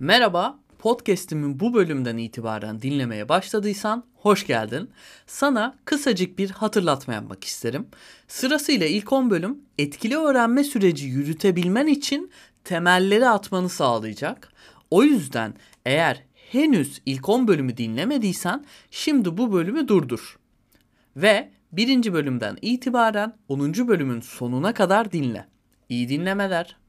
Merhaba, podcast'imin bu bölümden itibaren dinlemeye başladıysan hoş geldin. Sana kısacık bir hatırlatma yapmak isterim. Sırasıyla ilk 10 bölüm etkili öğrenme süreci yürütebilmen için temelleri atmanı sağlayacak. O yüzden eğer henüz ilk 10 bölümü dinlemediysen şimdi bu bölümü durdur. Ve birinci bölümden itibaren 10. bölümün sonuna kadar dinle. İyi dinlemeler.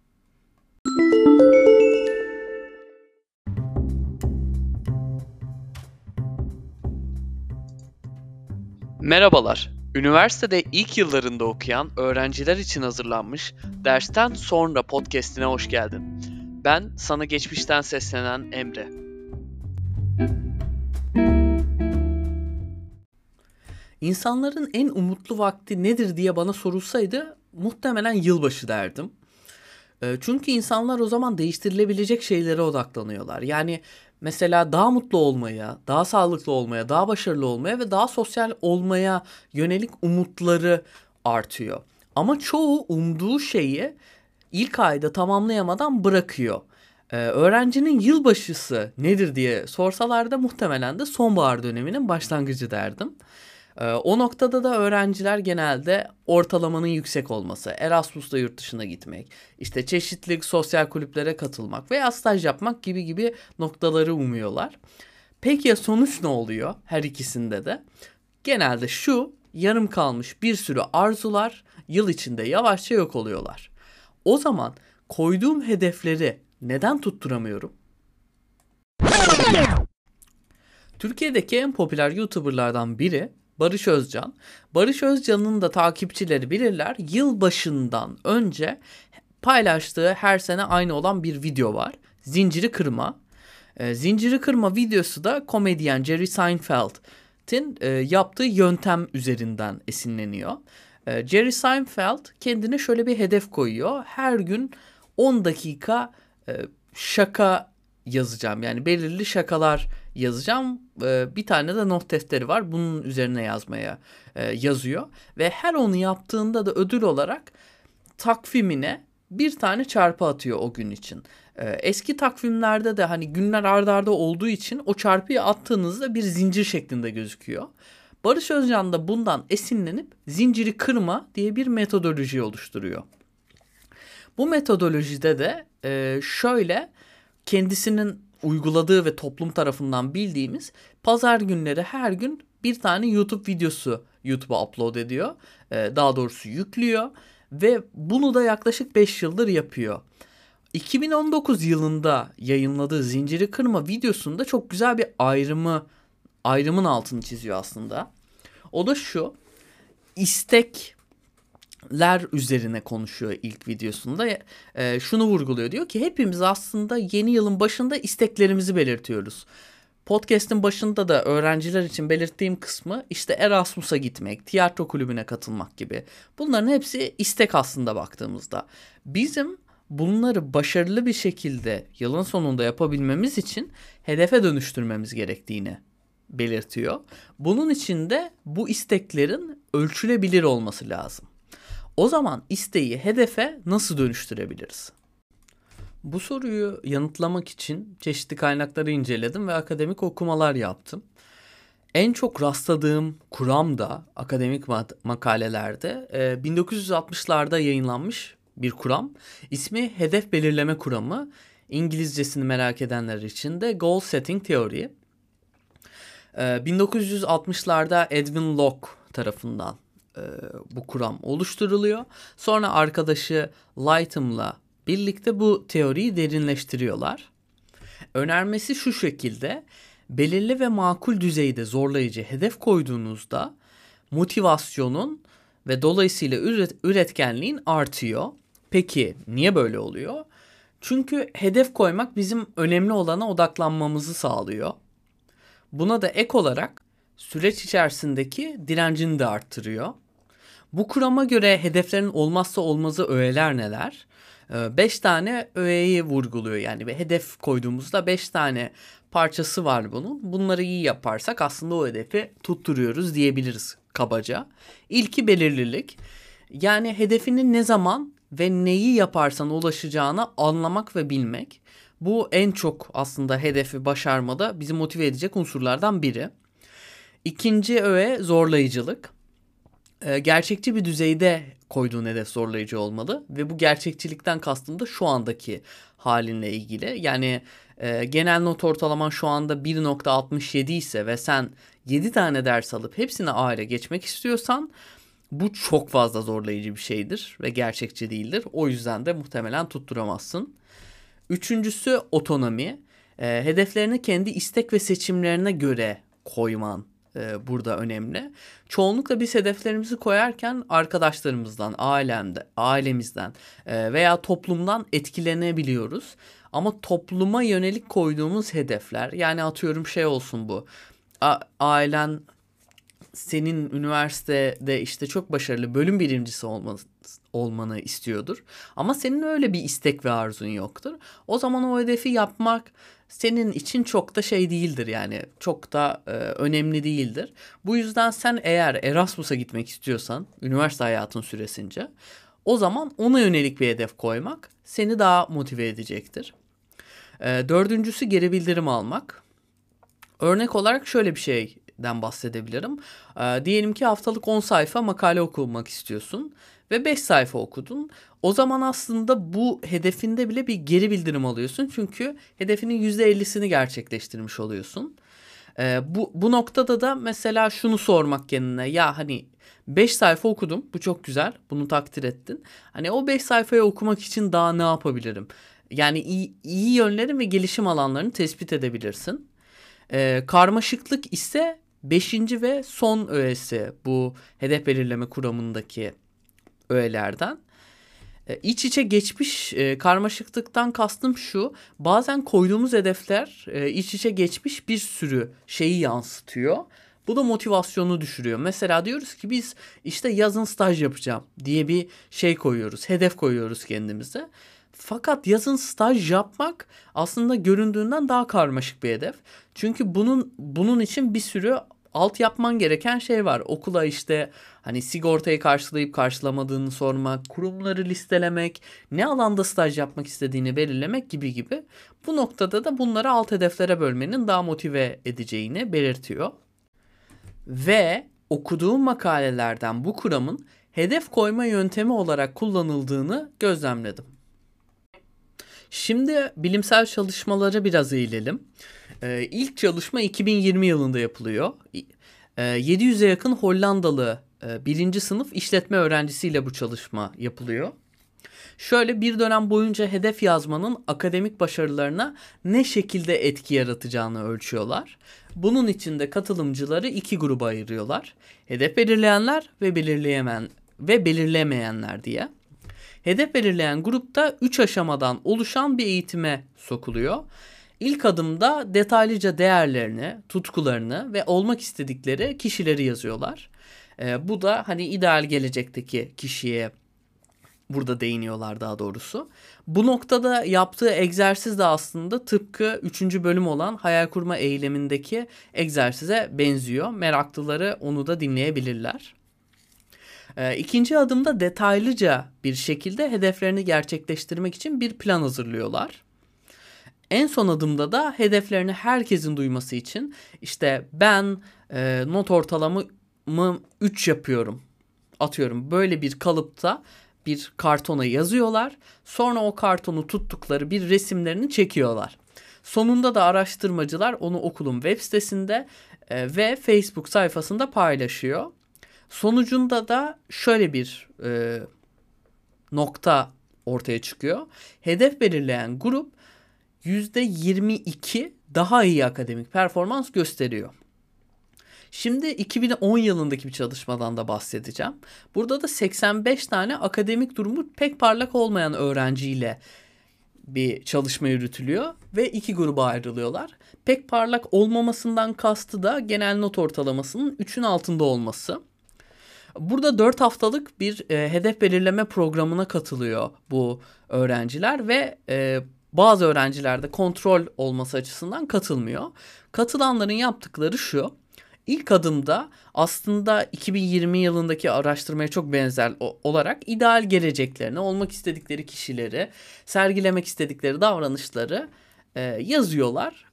Merhabalar. Üniversitede ilk yıllarında okuyan öğrenciler için hazırlanmış Dersten Sonra podcast'ine hoş geldin. Ben sana geçmişten seslenen Emre. İnsanların en umutlu vakti nedir diye bana sorulsaydı muhtemelen yılbaşı derdim. Ee, çünkü insanlar o zaman değiştirilebilecek şeylere odaklanıyorlar. Yani mesela daha mutlu olmaya, daha sağlıklı olmaya, daha başarılı olmaya ve daha sosyal olmaya yönelik umutları artıyor. Ama çoğu umduğu şeyi ilk ayda tamamlayamadan bırakıyor. Ee, öğrencinin yılbaşısı nedir diye sorsalar da muhtemelen de sonbahar döneminin başlangıcı derdim. Ee, o noktada da öğrenciler genelde ortalamanın yüksek olması, Erasmus'ta yurt dışına gitmek, işte çeşitli sosyal kulüplere katılmak veya staj yapmak gibi gibi noktaları umuyorlar. Peki ya sonuç ne oluyor her ikisinde de? Genelde şu yarım kalmış bir sürü arzular yıl içinde yavaşça yok oluyorlar. O zaman koyduğum hedefleri neden tutturamıyorum? Türkiye'deki en popüler YouTuber'lardan biri Barış Özcan. Barış Özcan'ın da takipçileri bilirler. Yılbaşından önce paylaştığı her sene aynı olan bir video var. Zinciri kırma. E, zinciri kırma videosu da komedyen Jerry Seinfeld'in e, yaptığı yöntem üzerinden esinleniyor. E, Jerry Seinfeld kendine şöyle bir hedef koyuyor. Her gün 10 dakika e, şaka yazacağım. Yani belirli şakalar yazacağım. Ee, bir tane de not defteri var. Bunun üzerine yazmaya e, yazıyor. Ve her onu yaptığında da ödül olarak takvimine bir tane çarpı atıyor o gün için. Ee, eski takvimlerde de hani günler ardarda arda olduğu için o çarpıyı attığınızda bir zincir şeklinde gözüküyor. Barış Özcan da bundan esinlenip zinciri kırma diye bir metodoloji oluşturuyor. Bu metodolojide de e, şöyle kendisinin uyguladığı ve toplum tarafından bildiğimiz pazar günleri her gün bir tane YouTube videosu YouTube'a upload ediyor. Ee, daha doğrusu yüklüyor ve bunu da yaklaşık 5 yıldır yapıyor. 2019 yılında yayınladığı Zinciri Kırma videosunda çok güzel bir ayrımı ayrımın altını çiziyor aslında. O da şu. istek ler üzerine konuşuyor ilk videosunda. E, şunu vurguluyor diyor ki hepimiz aslında yeni yılın başında isteklerimizi belirtiyoruz. Podcast'in başında da öğrenciler için belirttiğim kısmı işte Erasmus'a gitmek, tiyatro kulübüne katılmak gibi. Bunların hepsi istek aslında baktığımızda. Bizim bunları başarılı bir şekilde yılın sonunda yapabilmemiz için hedefe dönüştürmemiz gerektiğini belirtiyor. Bunun için de bu isteklerin ölçülebilir olması lazım. O zaman isteği hedefe nasıl dönüştürebiliriz? Bu soruyu yanıtlamak için çeşitli kaynakları inceledim ve akademik okumalar yaptım. En çok rastladığım kuram da akademik makalelerde 1960'larda e, yayınlanmış bir kuram. İsmi hedef belirleme kuramı. İngilizcesini merak edenler için de goal setting. 1960'larda e, Edwin Locke tarafından e, bu kuram oluşturuluyor. Sonra arkadaşı Lightham'la birlikte bu teoriyi derinleştiriyorlar. Önermesi şu şekilde. Belirli ve makul düzeyde zorlayıcı hedef koyduğunuzda motivasyonun ve dolayısıyla üret, üretkenliğin artıyor. Peki niye böyle oluyor? Çünkü hedef koymak bizim önemli olana odaklanmamızı sağlıyor. Buna da ek olarak süreç içerisindeki direncini de arttırıyor. Bu kurama göre hedeflerin olmazsa olmazı öğeler neler? 5 ee, tane öğeyi vurguluyor yani ve hedef koyduğumuzda 5 tane parçası var bunun. Bunları iyi yaparsak aslında o hedefi tutturuyoruz diyebiliriz kabaca. İlki belirlilik. Yani hedefinin ne zaman ve neyi yaparsan ulaşacağını anlamak ve bilmek. Bu en çok aslında hedefi başarmada bizi motive edecek unsurlardan biri. İkinci öğe zorlayıcılık. Ee, gerçekçi bir düzeyde koyduğun hedef zorlayıcı olmalı ve bu gerçekçilikten kastım da şu andaki halinle ilgili. Yani e, genel not ortalaman şu anda 1.67 ise ve sen 7 tane ders alıp hepsine A ile geçmek istiyorsan bu çok fazla zorlayıcı bir şeydir ve gerçekçi değildir. O yüzden de muhtemelen tutturamazsın. Üçüncüsü otonomi. E, hedeflerini kendi istek ve seçimlerine göre koyman e, burada önemli. Çoğunlukla biz hedeflerimizi koyarken arkadaşlarımızdan, ailemde, ailemizden e, veya toplumdan etkilenebiliyoruz. Ama topluma yönelik koyduğumuz hedefler yani atıyorum şey olsun bu. A- ailen senin üniversitede işte çok başarılı bölüm birincisi olmanı, olmanı istiyordur. Ama senin öyle bir istek ve arzun yoktur. O zaman o hedefi yapmak senin için çok da şey değildir yani çok da e, önemli değildir. Bu yüzden sen eğer Erasmus'a gitmek istiyorsan üniversite hayatın süresince o zaman ona yönelik bir hedef koymak seni daha motive edecektir. E, dördüncüsü geri bildirim almak. Örnek olarak şöyle bir şeyden bahsedebilirim. E, diyelim ki haftalık 10 sayfa makale okumak istiyorsun ve 5 sayfa okudun. O zaman aslında bu hedefinde bile bir geri bildirim alıyorsun. Çünkü hedefinin %50'sini gerçekleştirmiş oluyorsun. Ee, bu, bu noktada da mesela şunu sormak kendine ya hani 5 sayfa okudum bu çok güzel bunu takdir ettin. Hani o 5 sayfayı okumak için daha ne yapabilirim? Yani iyi, iyi yönlerin ve gelişim alanlarını tespit edebilirsin. Ee, karmaşıklık ise beşinci ve son öğesi bu hedef belirleme kuramındaki öğelerden. E, iç içe geçmiş e, karmaşıklıktan kastım şu. Bazen koyduğumuz hedefler e, iç içe geçmiş bir sürü şeyi yansıtıyor. Bu da motivasyonu düşürüyor. Mesela diyoruz ki biz işte yazın staj yapacağım diye bir şey koyuyoruz. Hedef koyuyoruz kendimize. Fakat yazın staj yapmak aslında göründüğünden daha karmaşık bir hedef. Çünkü bunun bunun için bir sürü alt yapman gereken şey var. Okula işte hani sigortayı karşılayıp karşılamadığını sormak, kurumları listelemek, ne alanda staj yapmak istediğini belirlemek gibi gibi. Bu noktada da bunları alt hedeflere bölmenin daha motive edeceğini belirtiyor. Ve okuduğum makalelerden bu kuramın hedef koyma yöntemi olarak kullanıldığını gözlemledim. Şimdi bilimsel çalışmalara biraz eğilelim. Ee, ilk çalışma 2020 yılında yapılıyor. Ee, 700'e yakın Hollandalı e, birinci sınıf işletme öğrencisiyle bu çalışma yapılıyor. Şöyle bir dönem boyunca hedef yazmanın akademik başarılarına ne şekilde etki yaratacağını ölçüyorlar. Bunun için de katılımcıları iki gruba ayırıyorlar. Hedef belirleyenler ve belirleyemeyen ve belirlemeyenler diye. Hedef belirleyen grupta 3 aşamadan oluşan bir eğitime sokuluyor. İlk adımda detaylıca değerlerini, tutkularını ve olmak istedikleri kişileri yazıyorlar. E, bu da hani ideal gelecekteki kişiye burada değiniyorlar daha doğrusu. Bu noktada yaptığı egzersiz de aslında tıpkı 3. bölüm olan hayal kurma eylemindeki egzersize benziyor. Meraklıları onu da dinleyebilirler. E, ikinci adımda detaylıca bir şekilde hedeflerini gerçekleştirmek için bir plan hazırlıyorlar. En son adımda da hedeflerini herkesin duyması için işte ben e, not ortalamamı 3 yapıyorum. Atıyorum böyle bir kalıpta bir kartona yazıyorlar. Sonra o kartonu tuttukları bir resimlerini çekiyorlar. Sonunda da araştırmacılar onu okulun web sitesinde e, ve Facebook sayfasında paylaşıyor. Sonucunda da şöyle bir e, nokta ortaya çıkıyor. Hedef belirleyen grup %22 daha iyi akademik performans gösteriyor. Şimdi 2010 yılındaki bir çalışmadan da bahsedeceğim. Burada da 85 tane akademik durumu pek parlak olmayan öğrenciyle bir çalışma yürütülüyor ve iki gruba ayrılıyorlar. Pek parlak olmamasından kastı da genel not ortalamasının 3'ün altında olması. Burada 4 haftalık bir e, hedef belirleme programına katılıyor bu öğrenciler ve e, bazı öğrencilerde kontrol olması açısından katılmıyor. Katılanların yaptıkları şu. İlk adımda aslında 2020 yılındaki araştırmaya çok benzer olarak ideal geleceklerini, olmak istedikleri kişileri, sergilemek istedikleri davranışları e, yazıyorlar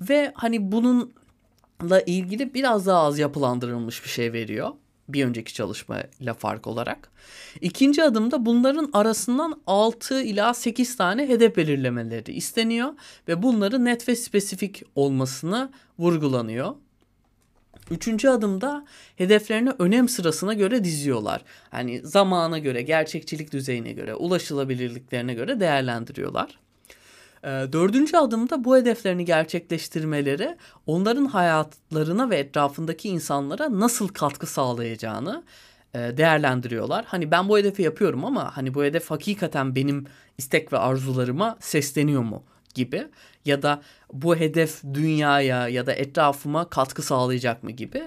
ve hani bununla ilgili biraz daha az yapılandırılmış bir şey veriyor bir önceki çalışmayla fark olarak. İkinci adımda bunların arasından 6 ila 8 tane hedef belirlemeleri isteniyor ve bunları net ve spesifik olmasını vurgulanıyor. Üçüncü adımda hedeflerini önem sırasına göre diziyorlar. Hani zamana göre, gerçekçilik düzeyine göre, ulaşılabilirliklerine göre değerlendiriyorlar. Ee, dördüncü adımda bu hedeflerini gerçekleştirmeleri onların hayatlarına ve etrafındaki insanlara nasıl katkı sağlayacağını e, değerlendiriyorlar. Hani ben bu hedefi yapıyorum ama hani bu hedef hakikaten benim istek ve arzularıma sesleniyor mu gibi ya da bu hedef dünyaya ya da etrafıma katkı sağlayacak mı gibi.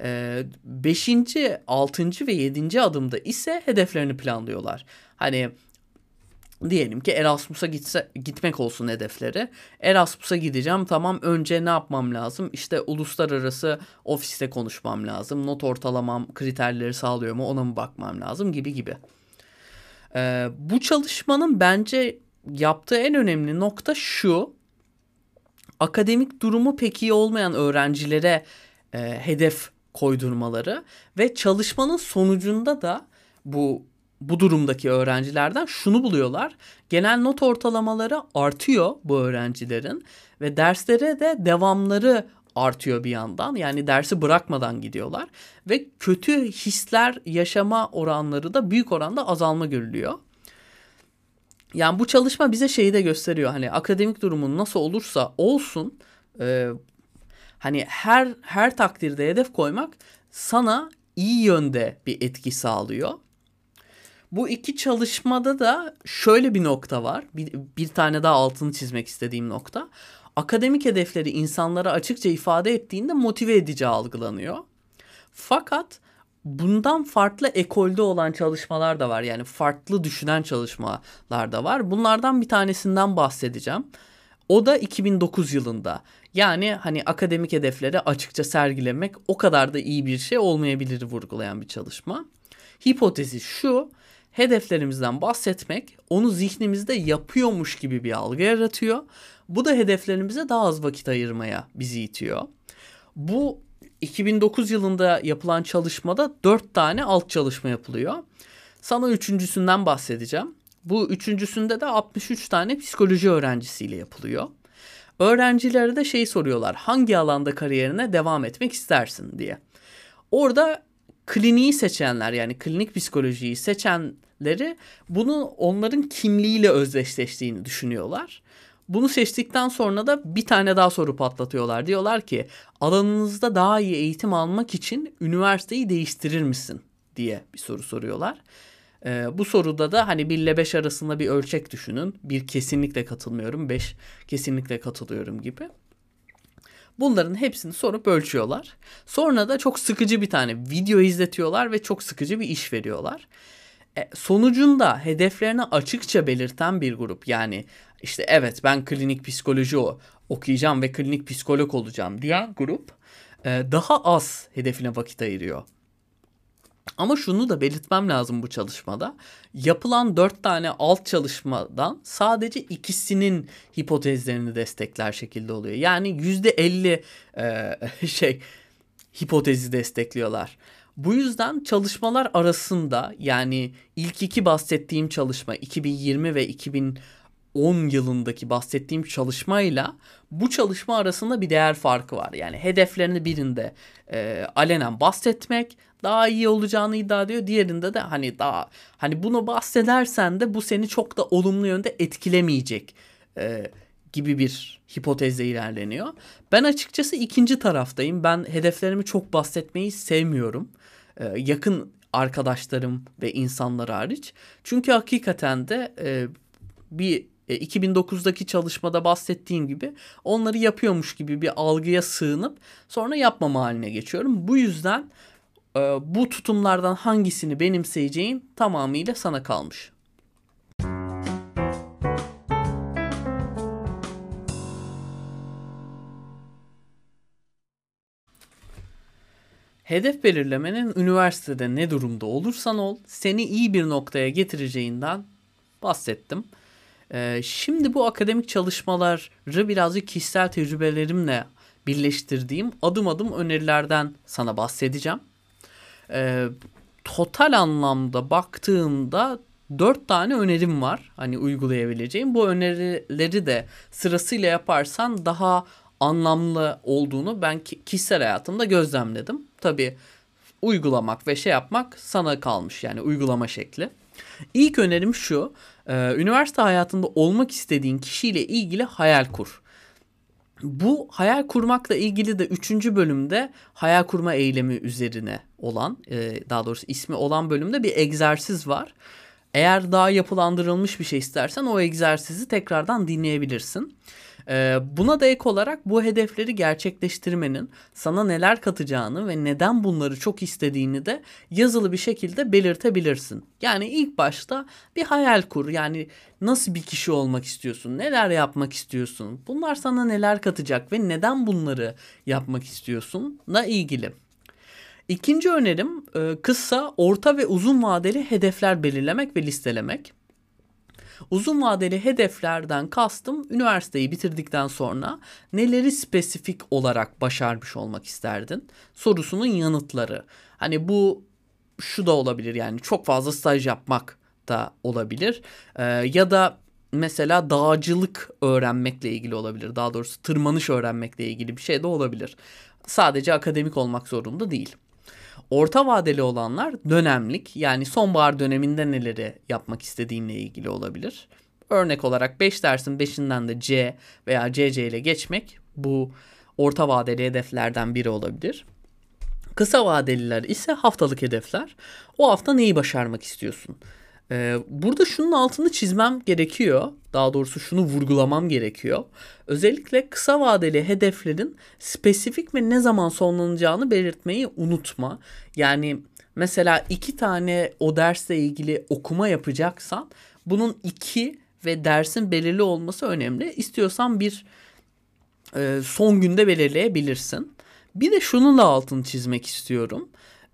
Ee, beşinci, altıncı ve yedinci adımda ise hedeflerini planlıyorlar. Hani diyelim ki Erasmus'a gitse, gitmek olsun hedefleri. Erasmus'a gideceğim tamam önce ne yapmam lazım? İşte uluslararası ofiste konuşmam lazım. Not ortalamam kriterleri sağlıyor mu ona mı bakmam lazım gibi gibi. Ee, bu çalışmanın bence yaptığı en önemli nokta şu. Akademik durumu pek iyi olmayan öğrencilere e, hedef koydurmaları ve çalışmanın sonucunda da bu bu durumdaki öğrencilerden şunu buluyorlar. Genel not ortalamaları artıyor bu öğrencilerin ve derslere de devamları artıyor bir yandan. Yani dersi bırakmadan gidiyorlar ve kötü hisler yaşama oranları da büyük oranda azalma görülüyor. Yani bu çalışma bize şeyi de gösteriyor. Hani akademik durumun nasıl olursa olsun e, hani her her takdirde hedef koymak sana iyi yönde bir etki sağlıyor. Bu iki çalışmada da şöyle bir nokta var. Bir, bir tane daha altını çizmek istediğim nokta. Akademik hedefleri insanlara açıkça ifade ettiğinde motive edici algılanıyor. Fakat bundan farklı ekolde olan çalışmalar da var. Yani farklı düşünen çalışmalar da var. Bunlardan bir tanesinden bahsedeceğim. O da 2009 yılında. Yani hani akademik hedefleri açıkça sergilemek o kadar da iyi bir şey olmayabilir vurgulayan bir çalışma. Hipotezi şu hedeflerimizden bahsetmek onu zihnimizde yapıyormuş gibi bir algı yaratıyor. Bu da hedeflerimize daha az vakit ayırmaya bizi itiyor. Bu 2009 yılında yapılan çalışmada 4 tane alt çalışma yapılıyor. Sana üçüncüsünden bahsedeceğim. Bu üçüncüsünde de 63 tane psikoloji öğrencisiyle yapılıyor. Öğrencilere de şey soruyorlar. Hangi alanda kariyerine devam etmek istersin diye. Orada kliniği seçenler yani klinik psikolojiyi seçenleri bunu onların kimliğiyle özdeşleştiğini düşünüyorlar. Bunu seçtikten sonra da bir tane daha soru patlatıyorlar. Diyorlar ki alanınızda daha iyi eğitim almak için üniversiteyi değiştirir misin diye bir soru soruyorlar. Ee, bu soruda da hani 1 ile 5 arasında bir ölçek düşünün. Bir kesinlikle katılmıyorum, 5 kesinlikle katılıyorum gibi. Bunların hepsini sorup ölçüyorlar. Sonra da çok sıkıcı bir tane video izletiyorlar ve çok sıkıcı bir iş veriyorlar. E, sonucunda hedeflerini açıkça belirten bir grup yani işte evet ben klinik psikoloji okuyacağım ve klinik psikolog olacağım diyen grup e, daha az hedefine vakit ayırıyor. Ama şunu da belirtmem lazım bu çalışmada. Yapılan dört tane alt çalışmadan sadece ikisinin hipotezlerini destekler şekilde oluyor. Yani yüzde elli e, şey hipotezi destekliyorlar. Bu yüzden çalışmalar arasında yani ilk iki bahsettiğim çalışma 2020 ve 2010 yılındaki bahsettiğim çalışmayla bu çalışma arasında bir değer farkı var. Yani hedeflerini birinde e, alenen bahsetmek daha iyi olacağını iddia ediyor. Diğerinde de hani daha hani bunu bahsedersen de bu seni çok da olumlu yönde etkilemeyecek e, gibi bir hipotezle ilerleniyor. Ben açıkçası ikinci taraftayım. Ben hedeflerimi çok bahsetmeyi sevmiyorum. E, yakın arkadaşlarım ve insanlar hariç. Çünkü hakikaten de e, bir 2009'daki e, çalışmada bahsettiğim gibi onları yapıyormuş gibi bir algıya sığınıp sonra yapmama haline geçiyorum. Bu yüzden e, bu tutumlardan hangisini benimseyeceğin tamamıyla sana kalmış. Hedef belirlemenin üniversitede ne durumda olursan ol seni iyi bir noktaya getireceğinden bahsettim. Ee, şimdi bu akademik çalışmaları birazcık kişisel tecrübelerimle birleştirdiğim adım adım önerilerden sana bahsedeceğim. Ee, total anlamda baktığımda dört tane önerim var. Hani uygulayabileceğim. Bu önerileri de sırasıyla yaparsan daha anlamlı olduğunu ben kişisel hayatımda gözlemledim. Tabii uygulamak ve şey yapmak sana kalmış yani uygulama şekli. İlk önerim şu. E, üniversite hayatında olmak istediğin kişiyle ilgili hayal kur. Bu hayal kurmakla ilgili de 3. bölümde hayal kurma eylemi üzerine olan e, daha doğrusu ismi olan bölümde bir egzersiz var. Eğer daha yapılandırılmış bir şey istersen o egzersizi tekrardan dinleyebilirsin. Ee, buna da ek olarak bu hedefleri gerçekleştirmenin sana neler katacağını ve neden bunları çok istediğini de yazılı bir şekilde belirtebilirsin. Yani ilk başta bir hayal kur. Yani nasıl bir kişi olmak istiyorsun? Neler yapmak istiyorsun? Bunlar sana neler katacak ve neden bunları yapmak istiyorsun? Na ilgili. İkinci önerim e, kısa, orta ve uzun vadeli hedefler belirlemek ve listelemek. Uzun vadeli hedeflerden kastım üniversiteyi bitirdikten sonra neleri spesifik olarak başarmış olmak isterdin? Sorusunun yanıtları. Hani bu şu da olabilir yani çok fazla staj yapmak da olabilir. Ee, ya da mesela dağcılık öğrenmekle ilgili olabilir. Daha doğrusu tırmanış öğrenmekle ilgili bir şey de olabilir. Sadece akademik olmak zorunda değil. Orta vadeli olanlar dönemlik yani sonbahar döneminde neleri yapmak istediğinle ilgili olabilir. Örnek olarak 5 dersin 5'inden de C veya CC ile geçmek bu orta vadeli hedeflerden biri olabilir. Kısa vadeliler ise haftalık hedefler. O hafta neyi başarmak istiyorsun? Ee, burada şunun altını çizmem gerekiyor. Daha doğrusu şunu vurgulamam gerekiyor. Özellikle kısa vadeli hedeflerin spesifik ve ne zaman sonlanacağını belirtmeyi unutma. Yani mesela iki tane o dersle ilgili okuma yapacaksan bunun iki ve dersin belirli olması önemli. İstiyorsan bir e, son günde belirleyebilirsin. Bir de şunun da altını çizmek istiyorum.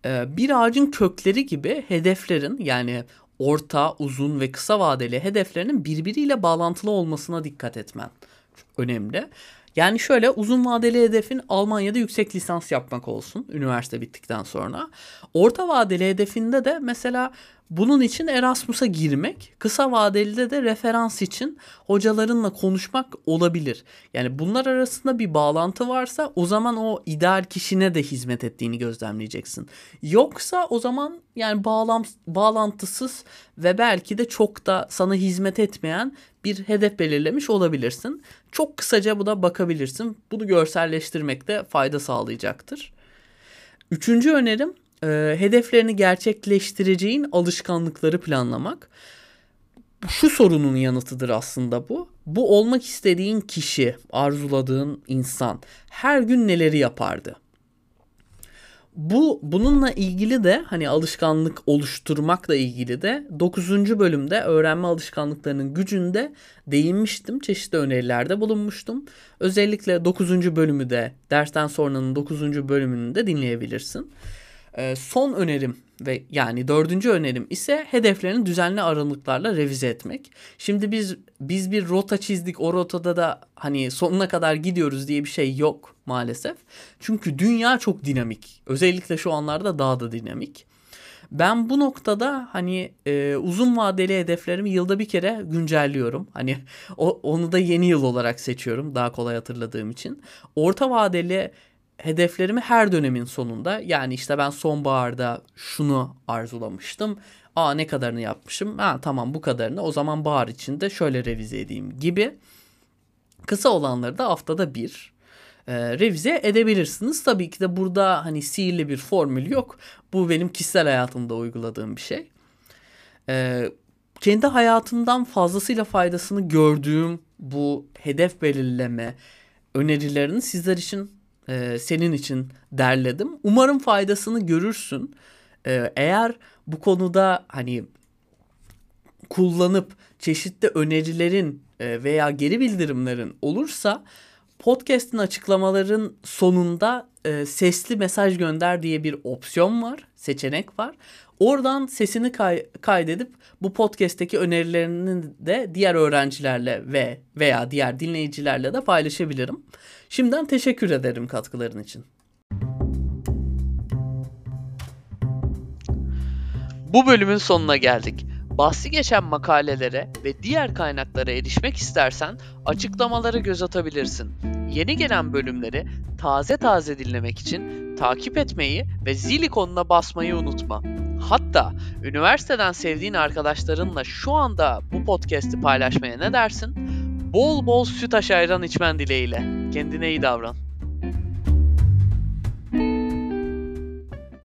E, bir ağacın kökleri gibi hedeflerin yani orta, uzun ve kısa vadeli hedeflerinin birbiriyle bağlantılı olmasına dikkat etmen önemli. Yani şöyle uzun vadeli hedefin Almanya'da yüksek lisans yapmak olsun üniversite bittikten sonra. Orta vadeli hedefinde de mesela bunun için Erasmus'a girmek, kısa vadeli de referans için hocalarınla konuşmak olabilir. Yani bunlar arasında bir bağlantı varsa o zaman o ideal kişine de hizmet ettiğini gözlemleyeceksin. Yoksa o zaman yani bağlam bağlantısız ve belki de çok da sana hizmet etmeyen bir hedef belirlemiş olabilirsin. Çok kısaca buna bakabilirsin. Bunu görselleştirmekte fayda sağlayacaktır. Üçüncü önerim e, hedeflerini gerçekleştireceğin alışkanlıkları planlamak. Şu sorunun yanıtıdır aslında bu. Bu olmak istediğin kişi, arzuladığın insan her gün neleri yapardı? Bu bununla ilgili de hani alışkanlık oluşturmakla ilgili de 9. bölümde öğrenme alışkanlıklarının gücünde değinmiştim. Çeşitli önerilerde bulunmuştum. Özellikle 9. bölümü de dersten sonranın 9. bölümünü de dinleyebilirsin. Ee, son önerim ve yani dördüncü önerim ise hedeflerini düzenli aralıklarla revize etmek. Şimdi biz biz bir rota çizdik o rotada da hani sonuna kadar gidiyoruz diye bir şey yok maalesef. Çünkü dünya çok dinamik. Özellikle şu anlarda daha da dinamik. Ben bu noktada hani e, uzun vadeli hedeflerimi yılda bir kere güncelliyorum. Hani o, onu da yeni yıl olarak seçiyorum daha kolay hatırladığım için. Orta vadeli hedeflerimi her dönemin sonunda yani işte ben sonbaharda şunu arzulamıştım. Aa ne kadarını yapmışım? Ha tamam bu kadarını o zaman bahar içinde şöyle revize edeyim gibi. Kısa olanları da haftada bir e, revize edebilirsiniz. Tabii ki de burada hani sihirli bir formül yok. Bu benim kişisel hayatımda uyguladığım bir şey. E, kendi hayatımdan fazlasıyla faydasını gördüğüm bu hedef belirleme önerilerini sizler için e, senin için derledim. Umarım faydasını görürsün. E, eğer bu konuda hani kullanıp çeşitli önerilerin e, veya geri bildirimlerin olursa podcast'in açıklamaların sonunda e, sesli mesaj gönder diye bir opsiyon var, seçenek var. Oradan sesini kay- kaydedip bu podcast'teki önerilerini de diğer öğrencilerle ve veya diğer dinleyicilerle de paylaşabilirim. Şimdiden teşekkür ederim katkıların için. Bu bölümün sonuna geldik. Bahsi geçen makalelere ve diğer kaynaklara erişmek istersen açıklamaları göz atabilirsin. Yeni gelen bölümleri taze taze dinlemek için takip etmeyi ve zil ikonuna basmayı unutma. Hatta üniversiteden sevdiğin arkadaşlarınla şu anda bu podcast'i paylaşmaya ne dersin? Bol bol süt ayran içmen dileğiyle. Kendine iyi davran.